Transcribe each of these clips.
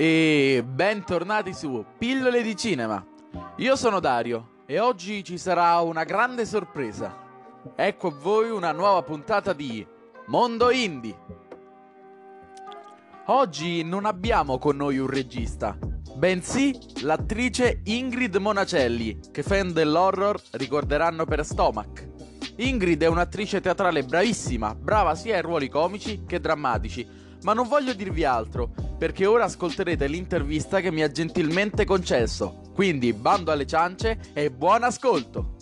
e bentornati su Pillole di Cinema. Io sono Dario e oggi ci sarà una grande sorpresa. Ecco a voi una nuova puntata di Mondo Indie. Oggi non abbiamo con noi un regista, bensì l'attrice Ingrid Monacelli, che fan dell'horror ricorderanno per Stomach. Ingrid è un'attrice teatrale bravissima, brava sia ai ruoli comici che drammatici ma non voglio dirvi altro, perché ora ascolterete l'intervista che mi ha gentilmente concesso. Quindi bando alle ciance e buon ascolto!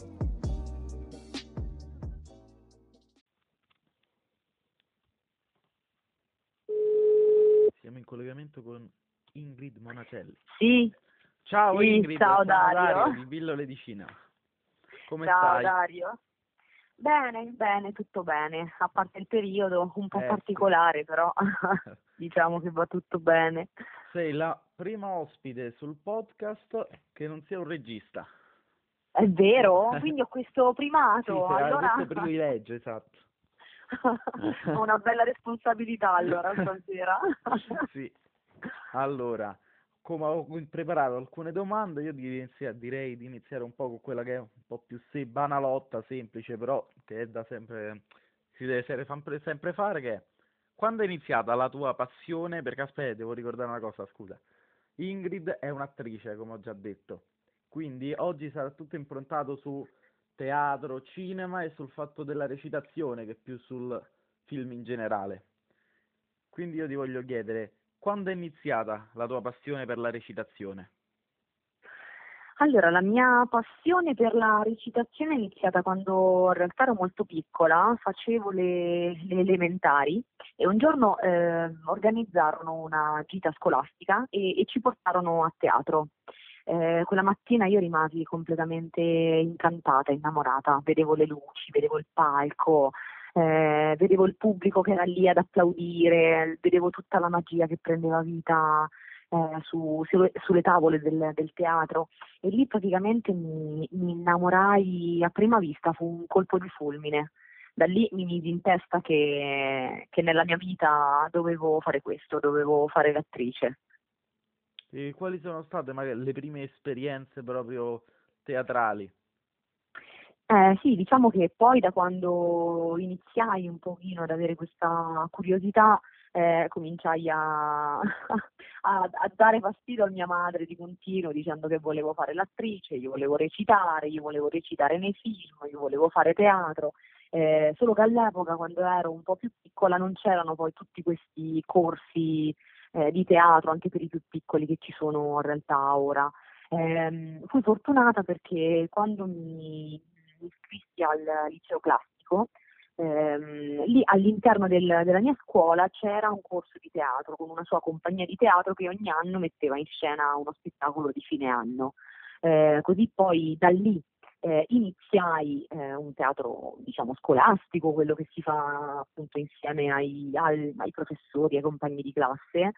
Siamo in collegamento con Ingrid Monacelli. Sì. Ciao sì, Ingrid, ciao Dario. Dario. di Villole di Cina. Come ciao stai? Dario. Bene, bene, tutto bene, a parte il periodo un po' Eh, sì. particolare, però diciamo che va tutto bene. Sei la prima ospite sul podcast che non sia un regista. È vero? Quindi ho questo Sì, primato, sei- allora questo privilegio, esatto. ho una bella responsabilità allora stasera. Sì. Allora, come ho preparato alcune domande, io direi, di iniziare un po' con quella che è un po' più se- banalotta, semplice, però che è da sempre, si deve sempre- sempre fare, che è quando è iniziata la tua passione, perché aspetta, devo ricordare una cosa, scusa. Ingrid è un'attrice, come ho già detto, quindi oggi sarà tutto improntato su teatro, cinema e sul fatto della recitazione, che più sul film in generale. Quindi io ti voglio chiedere, quando è iniziata la tua passione per la recitazione? Allora, la mia passione per la recitazione è iniziata quando in realtà ero molto piccola, facevo le, le elementari e un giorno eh, organizzarono una gita scolastica e, e ci portarono a teatro. Eh, quella mattina io rimasi completamente incantata, innamorata, vedevo le luci, vedevo il palco, eh, vedevo il pubblico che era lì ad applaudire, vedevo tutta la magia che prendeva vita eh, su- sulle, sulle tavole del, del teatro e lì praticamente mi, mi innamorai a prima vista, fu un colpo di fulmine. Da lì mi misi in testa che, che nella mia vita dovevo fare questo, dovevo fare l'attrice. E quali sono state magari le prime esperienze proprio teatrali? Eh, sì, diciamo che poi da quando iniziai un pochino ad avere questa curiosità, eh, cominciai a, a- a dare fastidio a mia madre di continuo dicendo che volevo fare l'attrice, io volevo recitare, io volevo recitare nei film, io volevo fare teatro. Eh, solo che all'epoca, quando ero un po' più piccola, non c'erano poi tutti questi corsi eh, di teatro anche per i più piccoli che ci sono in realtà ora. Ehm, fui fortunata perché quando mi iscrissi al liceo classico, ehm, lì all'interno del- della mia scuola c'era un corso di teatro con una sua compagnia di teatro che ogni anno metteva in scena uno spettacolo di fine anno. Eh, così poi da lì eh, iniziai eh, un teatro diciamo scolastico, quello che si fa appunto insieme ai, al- ai professori, ai compagni di classe.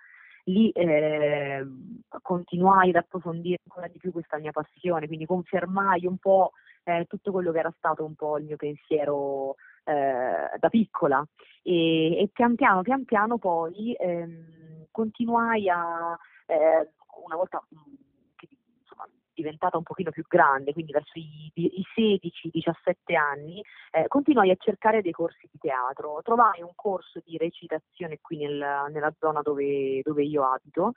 Lì eh, continuai ad approfondire ancora di più questa mia passione, quindi confermai un po' eh, tutto quello che era stato un po' il mio pensiero eh, da piccola. E, e pian piano, pian piano poi ehm, continuai a, eh, una volta diventata un pochino più grande, quindi verso i, i 16-17 anni, eh, continuai a cercare dei corsi di teatro. Trovai un corso di recitazione qui nel- nella zona dove, dove io abito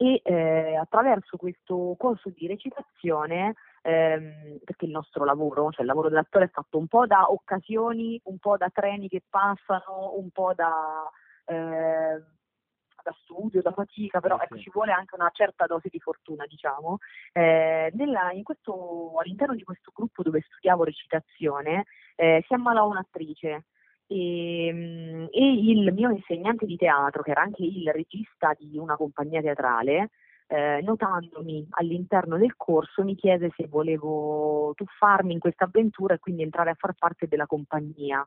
e eh, attraverso questo corso di recitazione, ehm, perché il nostro lavoro, cioè il lavoro dell'attore è fatto un po' da occasioni, un po' da treni che passano, un po' da, eh, da studio, da fatica, però Sì, ecco, ci vuole anche una certa dose di fortuna, diciamo. Eh, nella- in questo, all'interno di questo gruppo dove studiavo recitazione, eh, si ammalò un'attrice e, mm, e il mio insegnante di teatro, che era anche il regista di una compagnia teatrale, eh, notandomi all'interno del corso, mi chiese se volevo tuffarmi in questa avventura e quindi entrare a far parte della compagnia.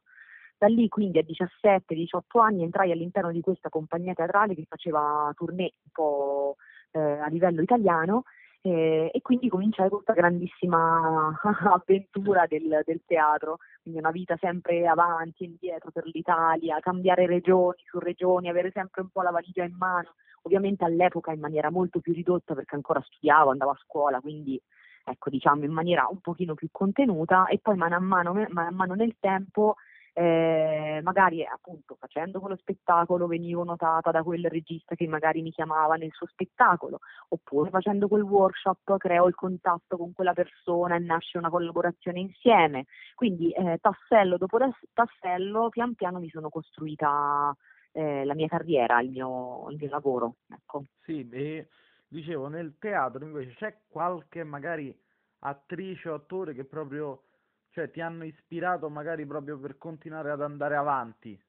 Da lì quindi a 17-18 anni entrai all'interno di questa compagnia teatrale che faceva tournée un po' eh, a livello italiano eh, e quindi cominciai questa grandissima avventura del, del, teatro, quindi una vita sempre avanti e indietro per l'Italia, cambiare regioni su regioni, avere sempre un po' la valigia in mano, ovviamente all'epoca in maniera molto più ridotta perché ancora studiavo, andavo a scuola, quindi ecco diciamo in maniera un pochino più contenuta. E poi mano a mano, a mano nel tempo eh, magari appunto facendo quello spettacolo venivo notata da quel regista che magari mi chiamava nel suo spettacolo, oppure facendo quel workshop creo il contatto con quella persona e nasce una collaborazione insieme. Quindi eh, tassello dopo tassello pian piano mi sono costruita eh, la mia carriera, il mio, il mio lavoro. Ecco. Sì, e dicevo, nel teatro invece c'è qualche magari attrice o attore che proprio cioè ti hanno ispirato magari proprio per continuare ad andare avanti?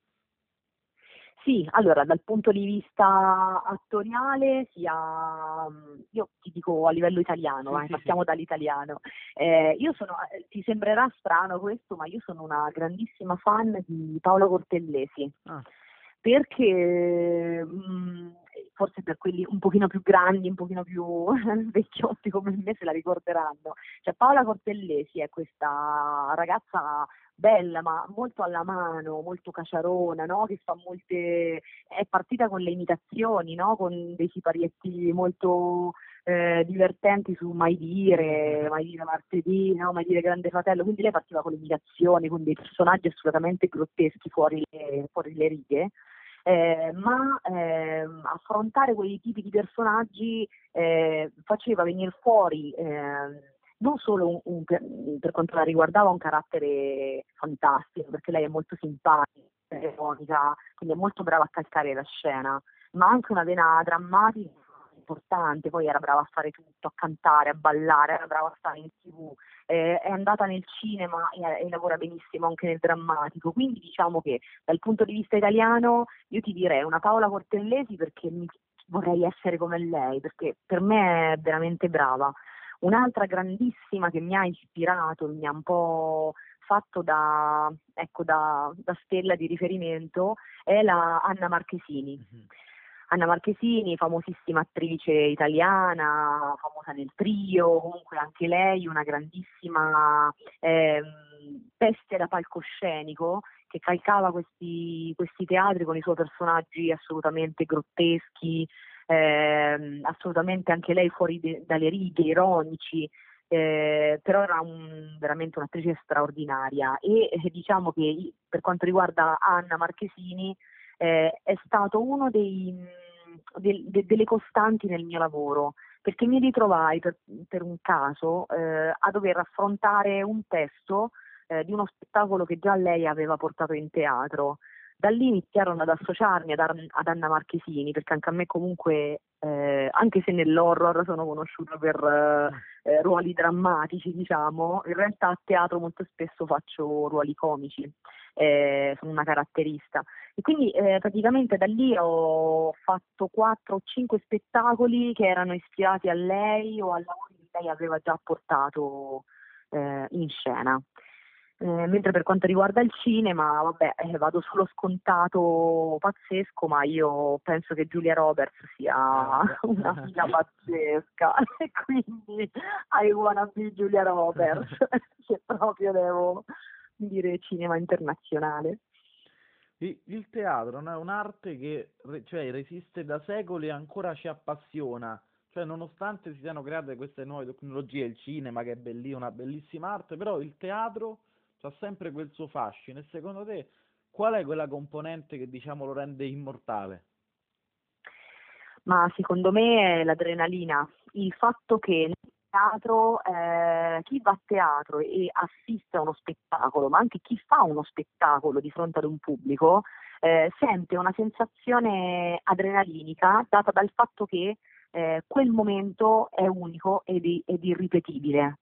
Sì, allora dal punto di vista attoriale, sia io ti dico a livello italiano, sì, eh, sì, partiamo sì. dall'italiano. Eh, io sono, eh, ti sembrerà strano questo, ma io sono una grandissima fan di Paolo Cortellesi. Ah. Perché mh, forse per quelli un pochino più grandi, un pochino più vecchiotti come me se la ricorderanno. Cioè Paola Cortellesi è questa ragazza bella ma molto alla mano, molto caciarona, no? che fa molte è partita con le imitazioni, no? con dei siparietti molto eh, divertenti su Mai dire, Mai dire martedì, no? Mai dire Grande Fratello, quindi lei partiva con le imitazioni, con dei personaggi assolutamente grotteschi fuori le, fuori le righe eh, ma eh, affrontare quei tipi di personaggi eh, faceva venire fuori ehm, non solo un, un, per quanto la riguardava un carattere fantastico, perché lei è molto simpatica, ironica, quindi è molto brava a calcare la scena, ma anche una vena drammatica importante, poi era brava a fare tutto, a cantare, a ballare, era brava a stare in tv, eh, è andata nel cinema e, e, lavora benissimo anche nel drammatico, quindi diciamo che dal punto di vista italiano io ti direi una Paola Cortellesi perché mi, vorrei essere come lei, perché per me è veramente brava. Un'altra grandissima che mi ha ispirato, mi ha un po' fatto da, ecco, da, da stella di riferimento è la Anna Marchesini. Mm-hmm Anna Marchesini, famosissima attrice italiana, famosa nel trio, comunque anche lei una grandissima eh, bestia da palcoscenico che calcava questi, questi, teatri con i suoi personaggi assolutamente grotteschi, eh, assolutamente anche lei fuori de- dalle righe, ironici, eh, però era un, veramente un'attrice straordinaria. E eh, diciamo che per quanto riguarda Anna Marchesini eh, è stato uno dei, de, de, delle costanti nel mio lavoro, perché mi ritrovai per, per un caso eh, a dover affrontare un testo eh, di uno spettacolo che già lei aveva portato in teatro. Da lì iniziarono ad associarmi ad, ad Anna Marchesini, perché anche a me comunque, eh, anche se nell'horror sono conosciuta per eh, eh, ruoli drammatici, diciamo, in realtà a teatro molto spesso faccio ruoli comici eh, sono una caratterista. E quindi eh, praticamente da lì ho fatto quattro o cinque spettacoli che erano ispirati a lei o al lavoro che lei aveva già portato eh, in scena. Eh, mentre per quanto riguarda il cinema, vabbè, eh, vado sullo scontato pazzesco, ma io penso che Giulia Roberts sia una figlia pazzesca e quindi I wanna be Giulia Roberts, se proprio devo dire cinema internazionale. Il teatro è un'arte che cioè, resiste da secoli e ancora ci appassiona, cioè nonostante si siano create queste nuove tecnologie, il cinema che è belli, una bellissima arte, però il teatro ha sempre quel suo fascino e secondo te qual è quella componente che diciamo lo rende immortale? Ma secondo me è l'adrenalina, il fatto che teatro, eh, chi va a teatro e assiste a uno spettacolo, ma anche chi fa uno spettacolo di fronte ad un pubblico, eh, sente una sensazione adrenalinica data dal fatto che eh, quel momento è unico ed, ed irripetibile.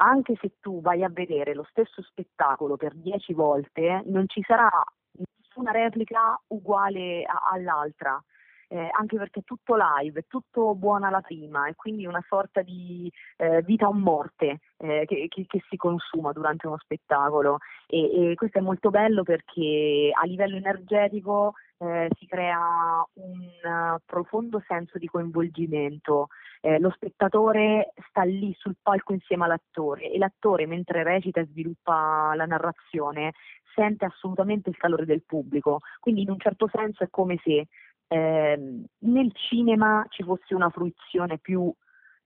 Anche se tu vai a vedere lo stesso spettacolo per dieci volte, non ci sarà nessuna replica uguale a- all'altra eh, anche perché è tutto live, è tutto buona la prima e quindi una sorta di eh, vita o morte eh, che, che, che, si consuma durante uno spettacolo e, e, questo è molto bello perché a livello energetico eh, si crea un profondo senso di coinvolgimento. Eh, lo spettatore sta lì sul palco insieme all'attore e l'attore mentre recita e sviluppa la narrazione sente assolutamente il calore del pubblico, quindi in un certo senso è come se eh, nel cinema ci fosse una fruizione più,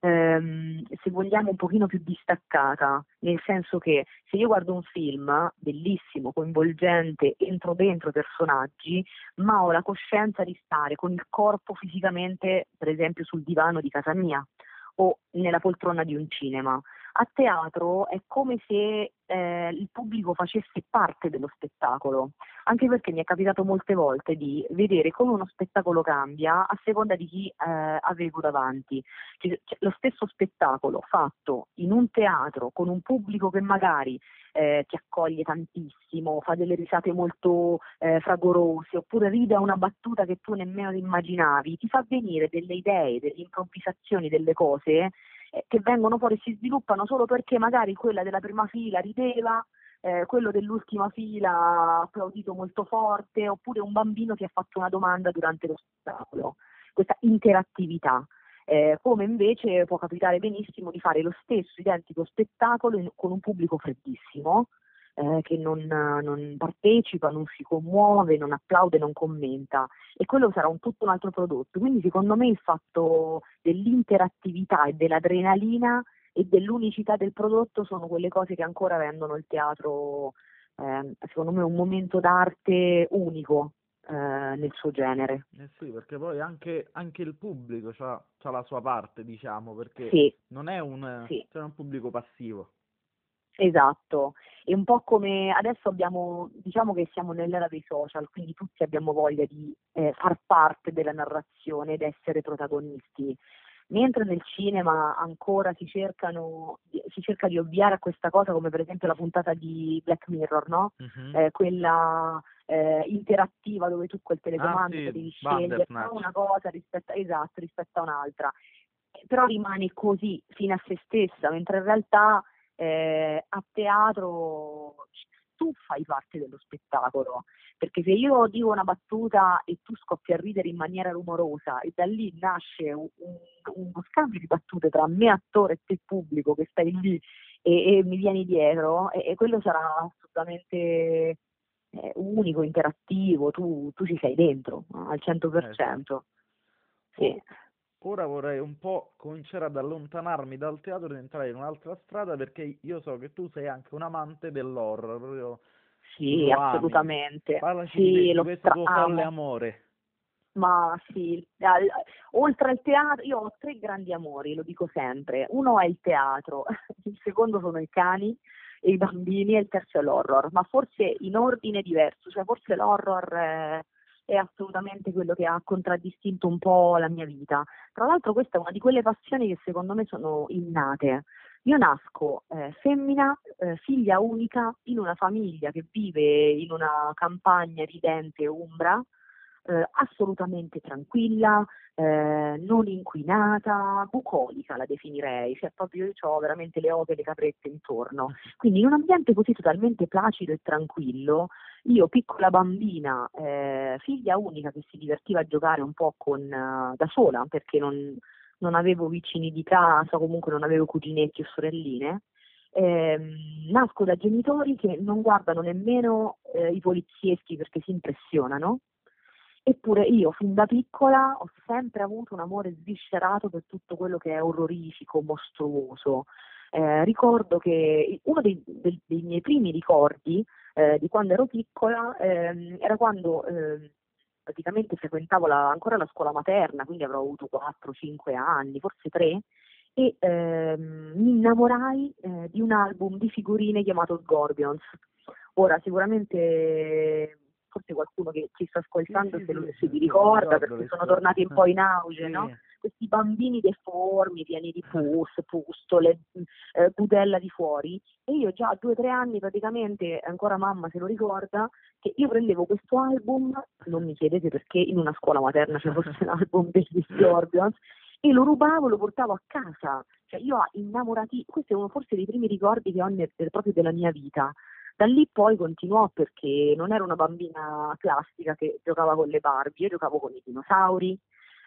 ehm, se vogliamo, un pochino più distaccata, nel senso che se io guardo un film bellissimo, coinvolgente, entro dentro personaggi, ma ho la coscienza di stare con il corpo fisicamente, per esempio, sul divano di casa mia o nella poltrona di un cinema. A teatro è come se eh, il pubblico facesse parte dello spettacolo, anche perché mi è capitato molte volte di vedere come uno spettacolo cambia a seconda di chi eh, avevo davanti. Cioè, lo stesso spettacolo fatto in un teatro con un pubblico che magari eh, ti accoglie tantissimo, fa delle risate molto eh, fragorose, oppure ride a una battuta che tu nemmeno immaginavi, ti fa venire delle idee, delle improvvisazioni, delle cose eh, che vengono fuori e si sviluppano solo perché magari quella della prima fila rideva, eh, quello dell'ultima fila ha applaudito molto forte, oppure un bambino ti ha fatto una domanda durante lo spettacolo. Questa interattività. Eh, come invece può capitare benissimo di fare lo stesso identico spettacolo in, con un pubblico freddissimo, eh, che non, non, partecipa, non si commuove, non applaude, non commenta e quello sarà un, tutto un altro prodotto. Quindi secondo me il fatto dell'interattività e dell'adrenalina e dell'unicità del prodotto sono quelle cose che ancora rendono il teatro, eh, secondo me, un momento d'arte unico. Eh, nel suo genere. Eh sì, perché poi anche, anche il pubblico ha la sua parte, diciamo, perché sì. non è un, sì. cioè un pubblico passivo. Esatto, è un po' come adesso abbiamo, diciamo che siamo nell'era dei social, quindi tutti abbiamo voglia di eh, far parte della narrazione ed essere protagonisti. Mentre nel cinema ancora si, cercano, si cerca di ovviare a questa cosa, come per esempio la puntata di Black Mirror, no? uh-huh. eh, quella eh, interattiva dove tu col telecomando ah, sì, devi scegliere una cosa rispetto, esatto, rispetto a un'altra. Però rimani così fino a se stessa, mentre in realtà eh, a teatro tu fai parte dello spettacolo, perché se io dico una battuta e tu scoppi a ridere in maniera rumorosa e da lì nasce un, un, uno scambio di battute tra me attore e te pubblico che stai lì e, e mi vieni dietro, e, e quello sarà assolutamente eh, unico, interattivo, tu, tu ci sei dentro al 100%. Sì. Ora vorrei un po' cominciare ad allontanarmi dal teatro ed entrare in un'altra strada perché io so che tu sei anche un amante dell'horror, proprio Sì, assolutamente. Parlaci sì, di, lo questo tuo folle amore. Ma sì, oltre al teatro, io ho tre grandi amori, lo dico sempre. Uno è il teatro, il secondo sono i cani e i bambini e il terzo è l'horror, ma forse in ordine diverso, cioè forse l'horror è è assolutamente quello che ha contraddistinto un po' la mia vita. Tra l'altro questa è una di quelle passioni che secondo me sono innate. Io nasco eh, femmina, eh, figlia unica, in una famiglia che vive in una campagna ridente umbra, eh, assolutamente tranquilla, eh, non inquinata, bucolica la definirei, cioè proprio io ho veramente le oche e le caprette intorno. Quindi in un ambiente così totalmente placido e tranquillo, io piccola bambina, eh, figlia unica che si divertiva a giocare un po' con, uh, da sola perché non, non avevo vicini di casa, comunque non avevo cuginetti o sorelline, eh, nasco da genitori che non guardano nemmeno eh, i polizieschi perché si impressionano Eppure io fin da piccola ho sempre avuto un amore sviscerato per tutto quello che è orrorifico, mostruoso. Eh, ricordo che uno dei, dei, dei, miei primi ricordi eh, di quando ero piccola eh, era quando ehm, praticamente frequentavo la, ancora la scuola materna, quindi avrò avuto 4-5 anni, forse 3, e ehm, mi innamorai eh, di un album di figurine chiamato Scorpions. Ora sicuramente forse qualcuno che ci sta ascoltando sì, se, sì, se sì, li ricorda perché sono tornati un po' in auge, no? Questi bambini deformi, pieni di pus, pustole, eh, budella di fuori. E io già a due o tre anni praticamente, ancora mamma se lo ricorda, che io prendevo questo album, non mi chiedete perché in una scuola materna c'è fosse un album degli Scorpions, e lo rubavo, lo portavo a casa. Cioè io innamorati, questo è uno forse dei primi ricordi che ho nel, proprio della mia vita. Da lì poi continuò perché non ero una bambina classica che giocava con le Barbie, io giocavo con i dinosauri.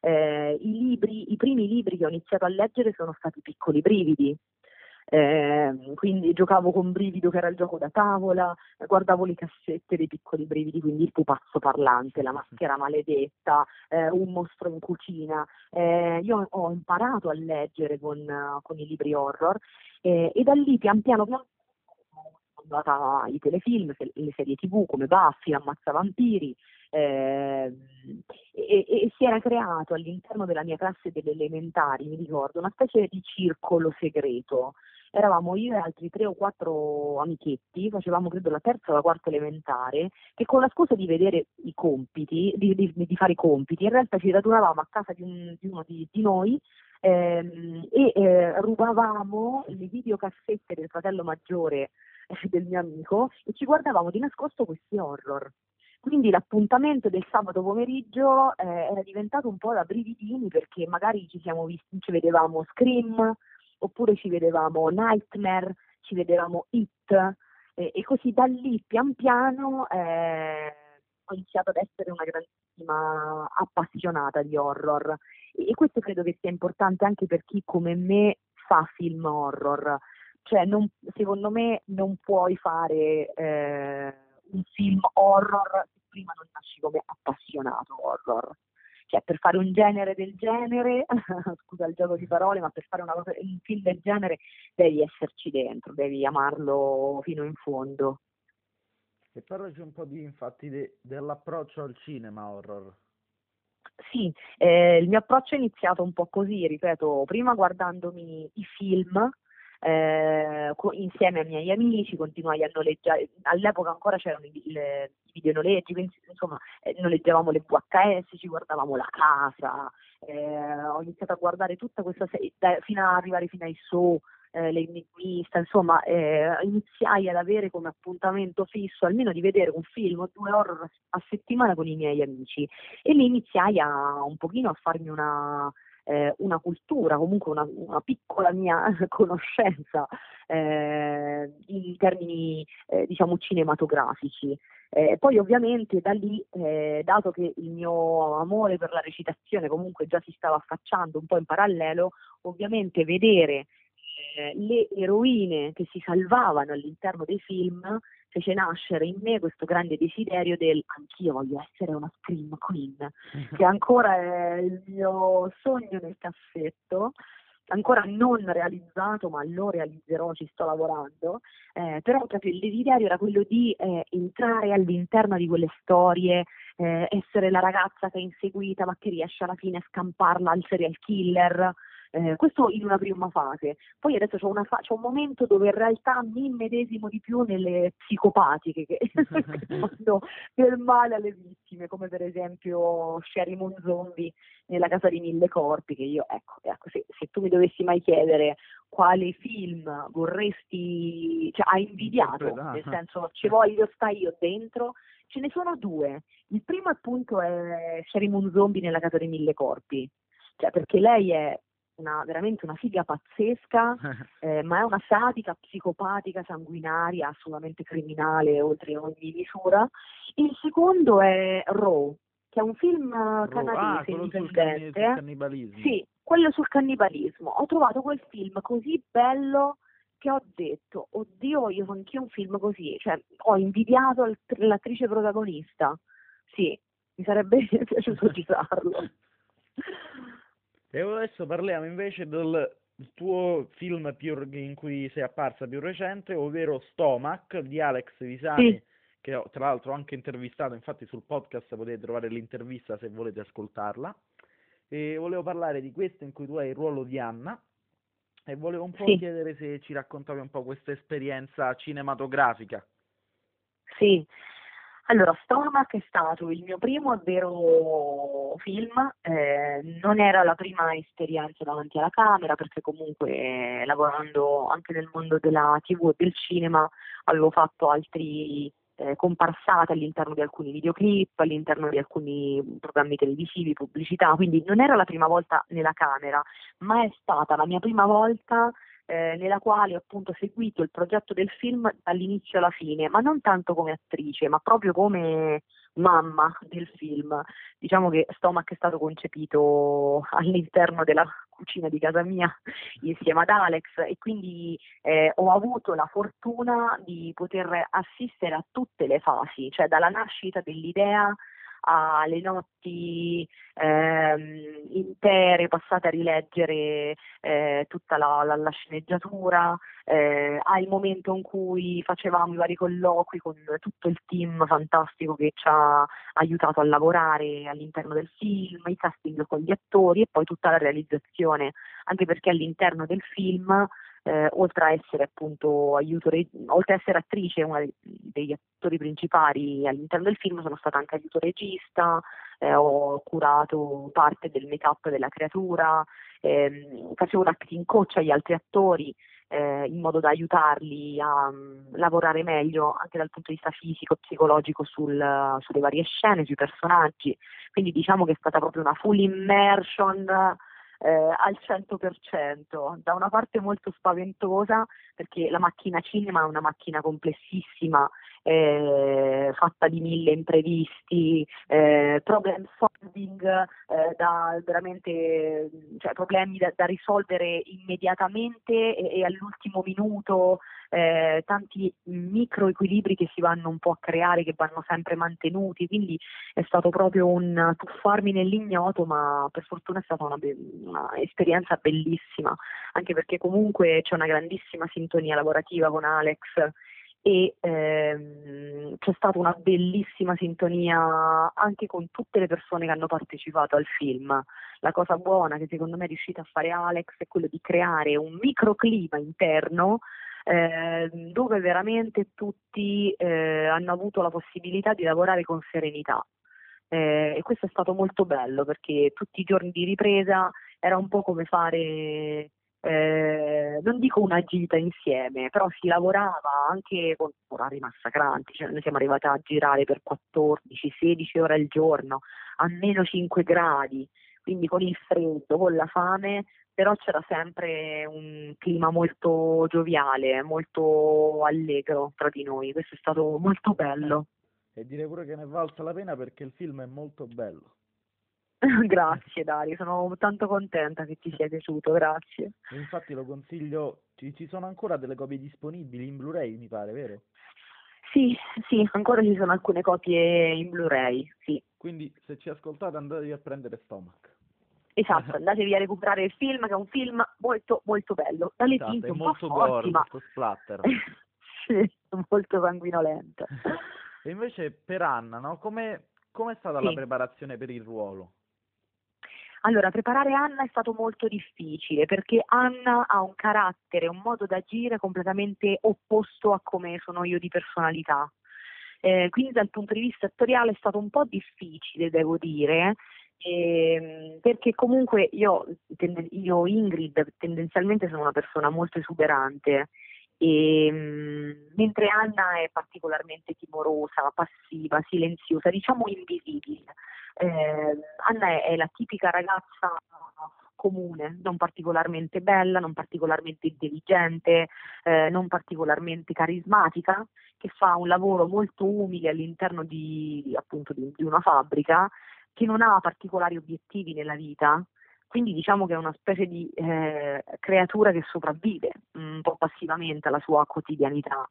Eh, i, libri, I primi libri che ho iniziato a leggere sono stati Piccoli brividi, eh, quindi giocavo con Brivido che era il gioco da tavola, guardavo le cassette dei piccoli brividi, quindi il pupazzo parlante, la maschera maledetta, eh, un mostro in cucina. Eh, io ho imparato a leggere con, con i libri horror e da lì pian piano, pian piano andata ai telefilm, le serie tv come Buffy, Ammazza Vampiri, eh, e, e, si era creato all'interno della mia classe delle elementari, mi ricordo, una specie di circolo segreto eravamo io e altri tre o quattro amichetti, facevamo credo la terza o la quarta elementare, che con la scusa di vedere i compiti, di, di, di fare i compiti, in realtà ci radunavamo a casa di, un, di uno di, noi ehm, e eh, rubavamo le videocassette del fratello maggiore eh, del mio amico e ci guardavamo di nascosto questi horror. Quindi l'appuntamento del sabato pomeriggio eh, era diventato un po' da brividini perché magari ci visti, ci vedevamo Scream, oppure ci vedevamo Nightmare, ci vedevamo It eh, e così da lì pian piano eh, ho iniziato ad essere una grandissima appassionata di horror. E, e questo credo che sia importante anche per chi come me fa film horror, cioè non, secondo me non puoi fare eh, un film horror prima non nasci come appassionato horror cioè per fare un genere del genere, scusa il gioco di parole, ma per fare cosa, un film del genere devi esserci dentro, devi amarlo fino in fondo. E parlaci un po' di, infatti, de, dell'approccio al cinema horror. Sì, eh, il mio approccio è iniziato un po' così, ripeto, prima guardandomi i film eh, insieme ai miei amici, continuai a noleggiare, all'epoca ancora c'erano i, le, i videonoleggi, quindi insomma eh, noleggiavamo le VHS, ci guardavamo la casa, eh, ho iniziato a guardare tutta questa serie, fino ad arrivare fino ai show, eh, l'enigmista, insomma eh, iniziai ad avere come appuntamento fisso almeno di vedere un film o due horror a settimana con i miei amici. E lì iniziai a un pochino a farmi una eh, una cultura, comunque una, una piccola mia conoscenza eh, in termini eh, diciamo cinematografici. Eh, poi ovviamente da lì, eh, dato che il mio amore per la recitazione comunque già si stava affacciando un po' in parallelo, ovviamente vedere eh, le eroine che si salvavano all'interno dei film fece nascere in me questo grande desiderio del anch'io voglio essere una scream queen, che ancora è il mio sogno nel cassetto, ancora non realizzato, ma lo realizzerò, ci sto lavorando, eh, però proprio il desiderio era quello di eh, entrare all'interno di quelle storie, eh, essere la ragazza che è inseguita ma che riesce alla fine a scamparla al serial killer, eh, questo in una prima fase. Poi adesso c'è, fa- c'è, un momento dove in realtà mi immedesimo di più nelle psicopatiche che, fanno del male alle vittime, come per esempio Sherry Moon Zombie nella casa di mille corpi, che io, ecco, ecco se, se tu mi dovessi mai chiedere quale film vorresti, cioè hai invidiato, nel senso ci voglio stai io dentro, ce ne sono due. Il primo appunto è Sherry Moon Zombie nella casa di mille corpi, cioè perché lei è una, veramente una figa pazzesca, eh, ma è una sadica, psicopatica, sanguinaria, assolutamente criminale oltre ogni misura. Il secondo è Raw, che è un film canadese ah, indipendente. Sul cannibalismo. Sì, quello sul cannibalismo. Ho trovato quel film così bello che ho detto, oddio, voglio anch'io un film così. Cioè, ho invidiato l'attrice protagonista. Sì, mi sarebbe piaciuto girarlo. E adesso parliamo invece del tuo film più, in cui sei apparsa più recente, ovvero Stomach di Alex Visani, sì. che ho tra l'altro anche intervistato, infatti sul podcast potete trovare l'intervista se volete ascoltarla. E volevo parlare di questo in cui tu hai il ruolo di Anna e volevo un po' sì. chiedere se ci raccontavi un po' questa esperienza cinematografica. Sì, Allora, Stomach è stato il mio primo vero film, eh, non era la prima esperienza davanti alla camera perché comunque eh, lavorando anche nel mondo della tv e del cinema avevo fatto altri eh, comparsate all'interno di alcuni videoclip, all'interno di alcuni programmi televisivi, pubblicità, quindi non era la prima volta nella camera, ma è stata la mia prima volta eh, nella quale ho appunto seguito il progetto del film dall'inizio alla fine, ma non tanto come attrice, ma proprio come mamma del film. Diciamo che Stomach è stato concepito all'interno della cucina di casa mia insieme ad Alex e quindi eh, ho avuto la fortuna di poter assistere a tutte le fasi, cioè dalla nascita dell'idea alle notti ehm, intere passate a rileggere eh, tutta la, la, la sceneggiatura, eh, al momento in cui facevamo i vari colloqui con tutto il team fantastico che ci ha aiutato a lavorare all'interno del film, i casting con gli attori e poi tutta la realizzazione, anche perché all'interno del film eh, oltre a essere appunto aiuto re- oltre a essere attrice, una degli attori principali all'interno del film, sono stata anche aiuto regista, eh, ho curato parte del make-up della creatura, ehm, facevo un acting coach agli altri attori eh, in modo da aiutarli a um, lavorare meglio anche dal punto di vista fisico, psicologico sul, sulle varie scene, sui personaggi. Quindi diciamo che è stata proprio una full immersion eh, al 100%, da una parte molto spaventosa perché la macchina cinema è una macchina complessissima, eh, fatta di mille imprevisti, eh, problem solving eh, da veramente cioè, problemi da, da risolvere immediatamente e, e all'ultimo minuto, eh, tanti micro equilibri che si vanno un po' a creare, che vanno sempre mantenuti, quindi è stato proprio un tuffarmi nell'ignoto, ma per fortuna è stata una, be- una bellissima, anche perché comunque c'è una grandissima sintonia lavorativa con Alex e ehm, c'è stata una bellissima sintonia anche con tutte le persone che hanno partecipato al film. La cosa buona che secondo me è riuscita a fare Alex è quello di creare un microclima interno eh, dove veramente tutti eh, hanno avuto la possibilità di lavorare con serenità. Eh, e questo è stato molto bello perché tutti i giorni di ripresa era un po' come fare, eh, non dico una gita insieme, però si lavorava anche con orari massacranti, cioè noi siamo arrivati a girare per 14-16 ore al giorno, a meno 5 gradi, quindi con il freddo, con la fame, però c'era sempre un clima molto gioviale, molto allegro tra di noi, questo è stato molto bello. E direi pure che ne è valsa la pena perché il film è molto bello. grazie Dario, sono tanto contenta che ti sia piaciuto, grazie. Infatti lo consiglio, ci, ci sono ancora delle copie disponibili in Blu-ray, mi pare, vero? Sì, sì, ancora ci sono alcune copie in Blu-ray, sì. Quindi se ci ascoltate andatevi a prendere Stomach. Esatto, andatevi a recuperare il film, che è un film molto molto bello. Dalle esatto, tinte è un molto po' forti, ma molto splatter. sì, molto sanguinolento. e invece per Anna, no? Come è stata Sì. la preparazione per il ruolo? Allora, preparare Anna è stato molto difficile perché Anna ha un carattere, un modo d'agire completamente opposto a come sono io di personalità. Eh, quindi dal punto di vista attoriale è stato un po' difficile, devo dire, ehm, perché comunque io, io, Ingrid, tendenzialmente sono una persona molto esuberante. E, mh, mentre Anna è particolarmente timorosa, passiva, silenziosa, diciamo invisibile. Eh, Anna è, è la tipica ragazza comune, non particolarmente bella, non particolarmente intelligente, eh, non particolarmente carismatica, che fa un lavoro molto umile all'interno di, appunto, di, di una fabbrica, che non ha particolari obiettivi nella vita, quindi diciamo che è una specie di eh, creatura che sopravvive un po' passivamente alla sua quotidianità.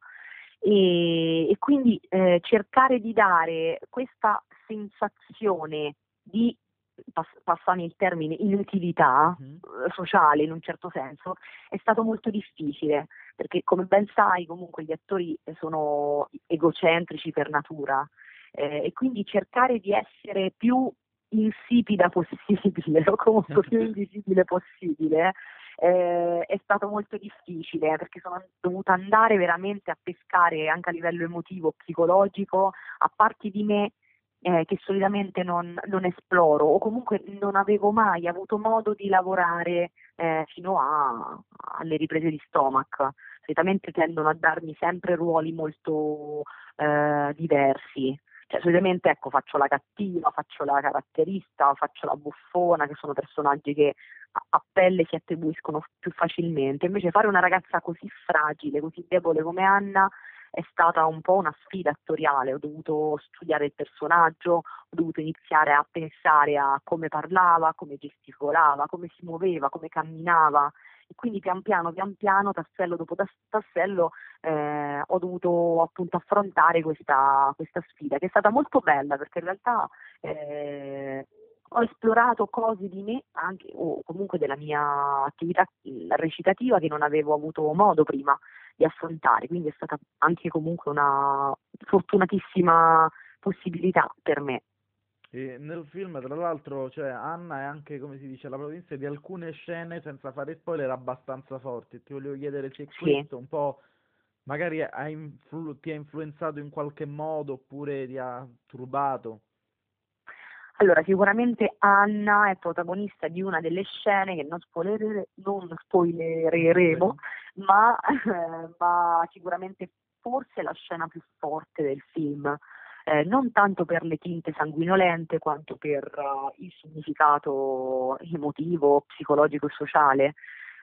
E, e quindi eh, cercare di dare questa sensazione di, pass- passami il termine, inutilità eh, sociale in un certo senso è stato molto difficile perché come ben sai comunque gli attori sono egocentrici per natura eh, e quindi cercare di essere più insipida possibile o comunque più invisibile possibile eh, è stato molto difficile perché sono dovuta andare veramente a pescare anche a livello emotivo, psicologico, a parti di me eh, che solitamente non, non, esploro o comunque non avevo mai avuto modo di lavorare eh, fino a, alle riprese di stomac. Solitamente tendono a darmi sempre ruoli molto eh, diversi. Cioè, solitamente ecco, faccio la cattiva, faccio la caratterista, faccio la buffona, che sono personaggi che a, a pelle si attribuiscono più facilmente. Invece fare una ragazza così fragile, così debole come Anna è stata un po' una sfida attoriale, ho dovuto studiare il personaggio, ho dovuto iniziare a pensare a come parlava, come gesticolava, come si muoveva, come camminava e quindi pian piano, pian piano, tassello dopo tassello, eh, ho dovuto appunto affrontare questa, questa, sfida che è stata molto bella perché in realtà eh, ho esplorato cose di me anche, o comunque della mia attività recitativa che non avevo avuto modo prima di affrontare, quindi è stata anche comunque una fortunatissima possibilità per me. E nel film, tra l'altro, cioè, Anna è anche, come si dice, la protagonista di alcune scene, senza fare spoiler, abbastanza forti. Ti volevo chiedere se sì. questo un po' magari ha influ- ti ha influenzato in qualche modo oppure ti ha turbato. Allora, sicuramente Anna è protagonista di una delle scene che non, spoiler- non spoilereremo, ma, eh, ma sicuramente forse la scena più forte del film. Eh, non tanto per le tinte sanguinolente quanto per uh, il significato emotivo, psicologico e sociale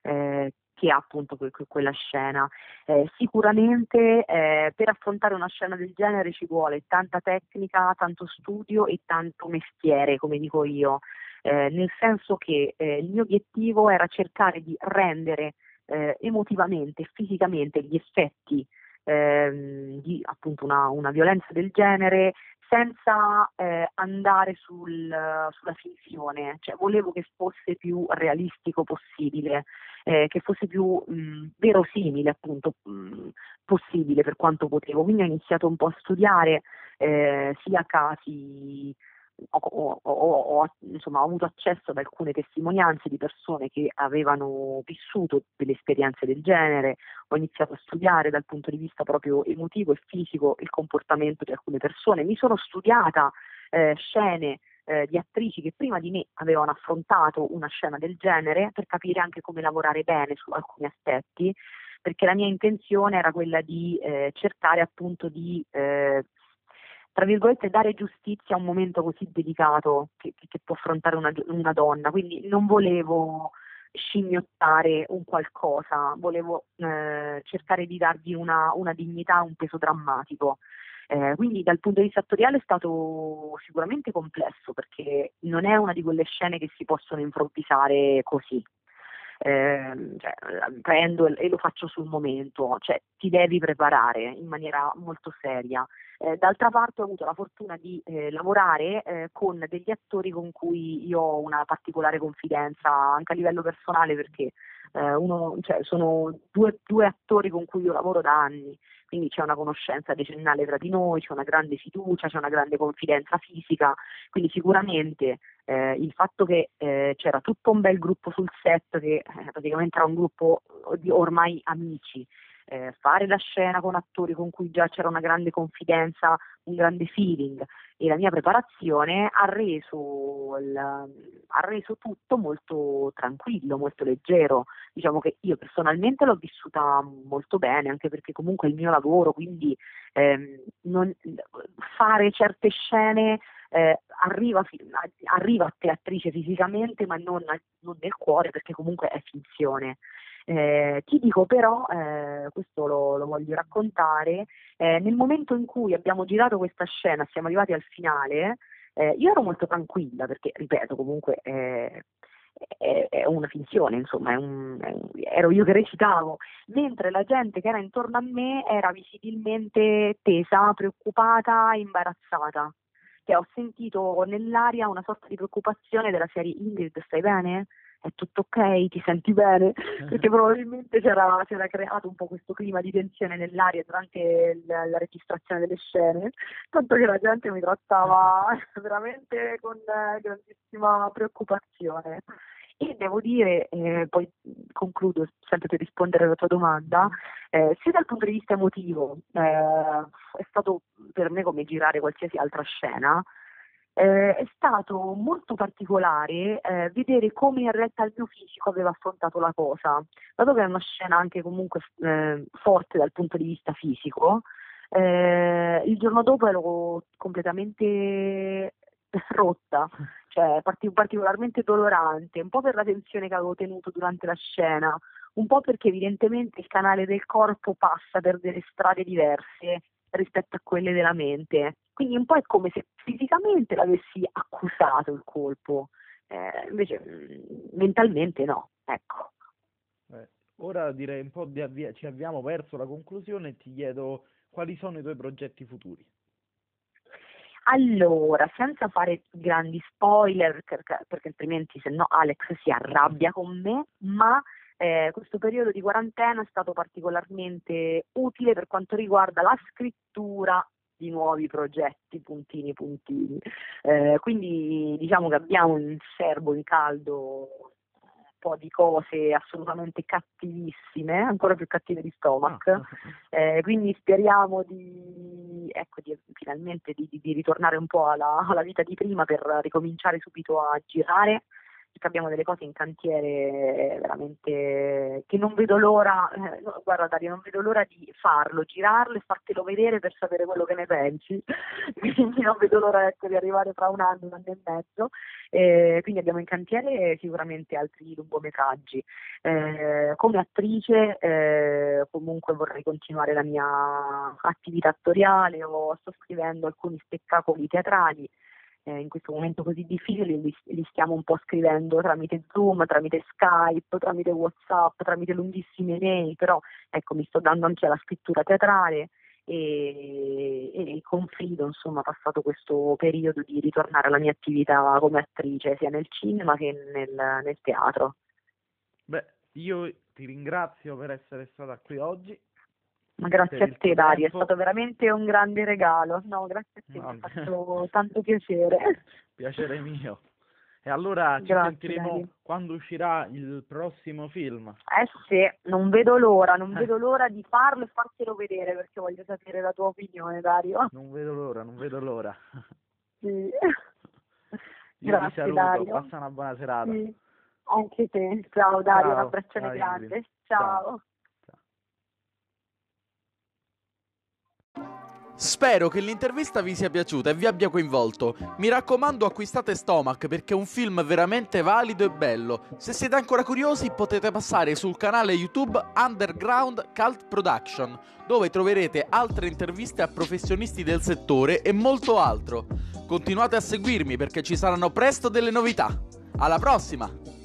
eh, che ha appunto que- que- quella scena. Eh, sicuramente eh, per affrontare una scena del genere ci vuole tanta tecnica, tanto studio e tanto mestiere, come dico io, eh, nel senso che eh, il mio obiettivo era cercare di rendere eh, emotivamente fisicamente gli effetti ehm, di appunto una, una, violenza del genere senza eh, andare sul, sulla finzione, cioè volevo che fosse più realistico possibile, eh, che fosse più mh, verosimile appunto mh, possibile per quanto potevo. Quindi ho iniziato un po' a studiare eh, sia casi ho, ho, ho, insomma, ho, avuto accesso ad alcune testimonianze di persone che avevano vissuto delle esperienze del genere, ho iniziato a studiare dal punto di vista proprio emotivo e fisico il comportamento di alcune persone, mi sono studiata eh, scene eh, di attrici che prima di me avevano affrontato una scena del genere per capire anche come lavorare bene su alcuni aspetti perché la mia intenzione era quella di eh, cercare appunto di eh, tra virgolette, dare giustizia a un momento così delicato che, che può affrontare una, una, donna. Quindi non volevo scimmiottare un qualcosa, volevo eh, cercare di dargli una, una, dignità, un peso drammatico. Eh, quindi dal punto di vista attoriale è stato sicuramente complesso perché non è una di quelle scene che si possono improvvisare così. Eh, cioè, prendo e lo faccio sul momento, cioè ti devi preparare in maniera molto seria. Eh, d'altra parte ho avuto la fortuna di eh, lavorare eh, con degli attori con cui io ho una particolare confidenza anche a livello personale perché eh, uno, cioè, sono due, due, attori con cui io lavoro da anni, quindi c'è una conoscenza decennale tra di noi, c'è una grande fiducia, c'è una grande confidenza fisica, quindi sicuramente eh, il fatto che eh, c'era tutto un bel gruppo sul set che praticamente era un gruppo di ormai amici, eh, fare la scena con attori con cui già c'era una grande confidenza, un grande feeling e la mia preparazione ha reso, il, ha reso tutto molto tranquillo, molto leggero. Diciamo che io personalmente l'ho vissuta molto bene, anche perché comunque è il mio lavoro, quindi ehm, non, fare certe scene eh, arriva, arriva, a te fisicamente ma non, non, nel cuore perché comunque è finzione. Eh, ti dico però, eh, questo lo, lo, voglio raccontare, eh, nel momento in cui abbiamo girato questa scena, siamo arrivati al finale, eh, io ero molto tranquilla perché, ripeto, comunque è, è una finzione, insomma, è un, è un, ero io che recitavo, mentre la gente che era intorno a me era visibilmente tesa, preoccupata, imbarazzata. Cioè, ho sentito nell'aria una sorta di preoccupazione della serie Ingrid, stai bene? È tutto ok, ti senti bene, perché probabilmente c'era, c'era, creato un po' questo clima di tensione nell'aria durante la, la registrazione delle scene, tanto che la gente mi trattava veramente con grandissima preoccupazione. E devo dire, eh, poi concludo sempre per rispondere alla tua domanda, eh, sia dal punto di vista emotivo, eh, è stato per me come girare qualsiasi altra scena, eh, è stato molto particolare eh, vedere come in realtà il mio fisico aveva affrontato la cosa, dato che è una scena anche comunque eh, forte dal punto di vista fisico. Eh, il giorno dopo ero completamente rotta, cioè partic- particolarmente dolorante, un po' per la tensione che avevo tenuto durante la scena, un po' perché evidentemente il canale del corpo passa per delle strade diverse rispetto a quelle della mente. Quindi un po' è come se fisicamente l'avessi accusato il colpo, eh, invece mm, mentalmente no, ecco. Eh, ora direi un po' di avvia- ci avviamo verso la conclusione e ti chiedo quali sono i tuoi progetti futuri. Allora, senza fare grandi spoiler, perché, perché altrimenti se no Alex si arrabbia con me, ma eh, questo periodo di quarantena è stato particolarmente utile per quanto riguarda la scrittura di nuovi progetti, puntini puntini. Eh, quindi diciamo che abbiamo in serbo, in caldo, un po' di cose assolutamente cattivissime, ancora più cattive di Stomach. Ah. Eh, quindi speriamo di, ecco, di finalmente di, di, ritornare un po' alla, alla vita di prima per ricominciare subito a girare perché abbiamo delle cose in cantiere veramente che non vedo l'ora, eh, guarda Dario, non vedo l'ora di farlo, girarlo e fartelo vedere per sapere quello che ne pensi, quindi non vedo l'ora ecco, di arrivare fra un anno, un anno e mezzo, eh, quindi abbiamo in cantiere sicuramente altri lungometraggi. Eh, come attrice eh, comunque vorrei continuare la mia attività attoriale, o sto scrivendo alcuni spettacoli teatrali, eh, in questo momento così difficile li, li, stiamo un po' scrivendo tramite Zoom, tramite Skype, tramite Whatsapp, tramite lunghissime mail, però ecco mi sto dando anche alla scrittura teatrale e, e confido insomma passato questo periodo di ritornare alla mia attività come attrice sia nel cinema che nel, nel teatro. Beh, io ti ringrazio per essere stata qui oggi ma grazie a te Dario, tempo. è stato veramente un grande regalo. No, grazie a te, no. mi ha fatto tanto piacere. Piacere mio. E allora ci grazie, sentiremo Dario. quando uscirà il prossimo film. Eh sì, non vedo l'ora, non vedo l'ora di farlo e fartelo vedere perché voglio sapere la tua opinione Dario. Non vedo l'ora, non vedo l'ora. Sì. Grazie, ti saluto, Dario. passa una buona serata. Sì. Anche te, ciao Dario, ciao. un abbraccione grande. ciao. ciao. Spero che l'intervista vi sia piaciuta e vi abbia coinvolto. Mi raccomando acquistate Stomach perché è un film veramente valido e bello. Se siete ancora curiosi potete passare sul canale YouTube Underground Cult Production, dove troverete altre interviste a professionisti del settore e molto altro. Continuate a seguirmi perché ci saranno presto delle novità. Alla prossima!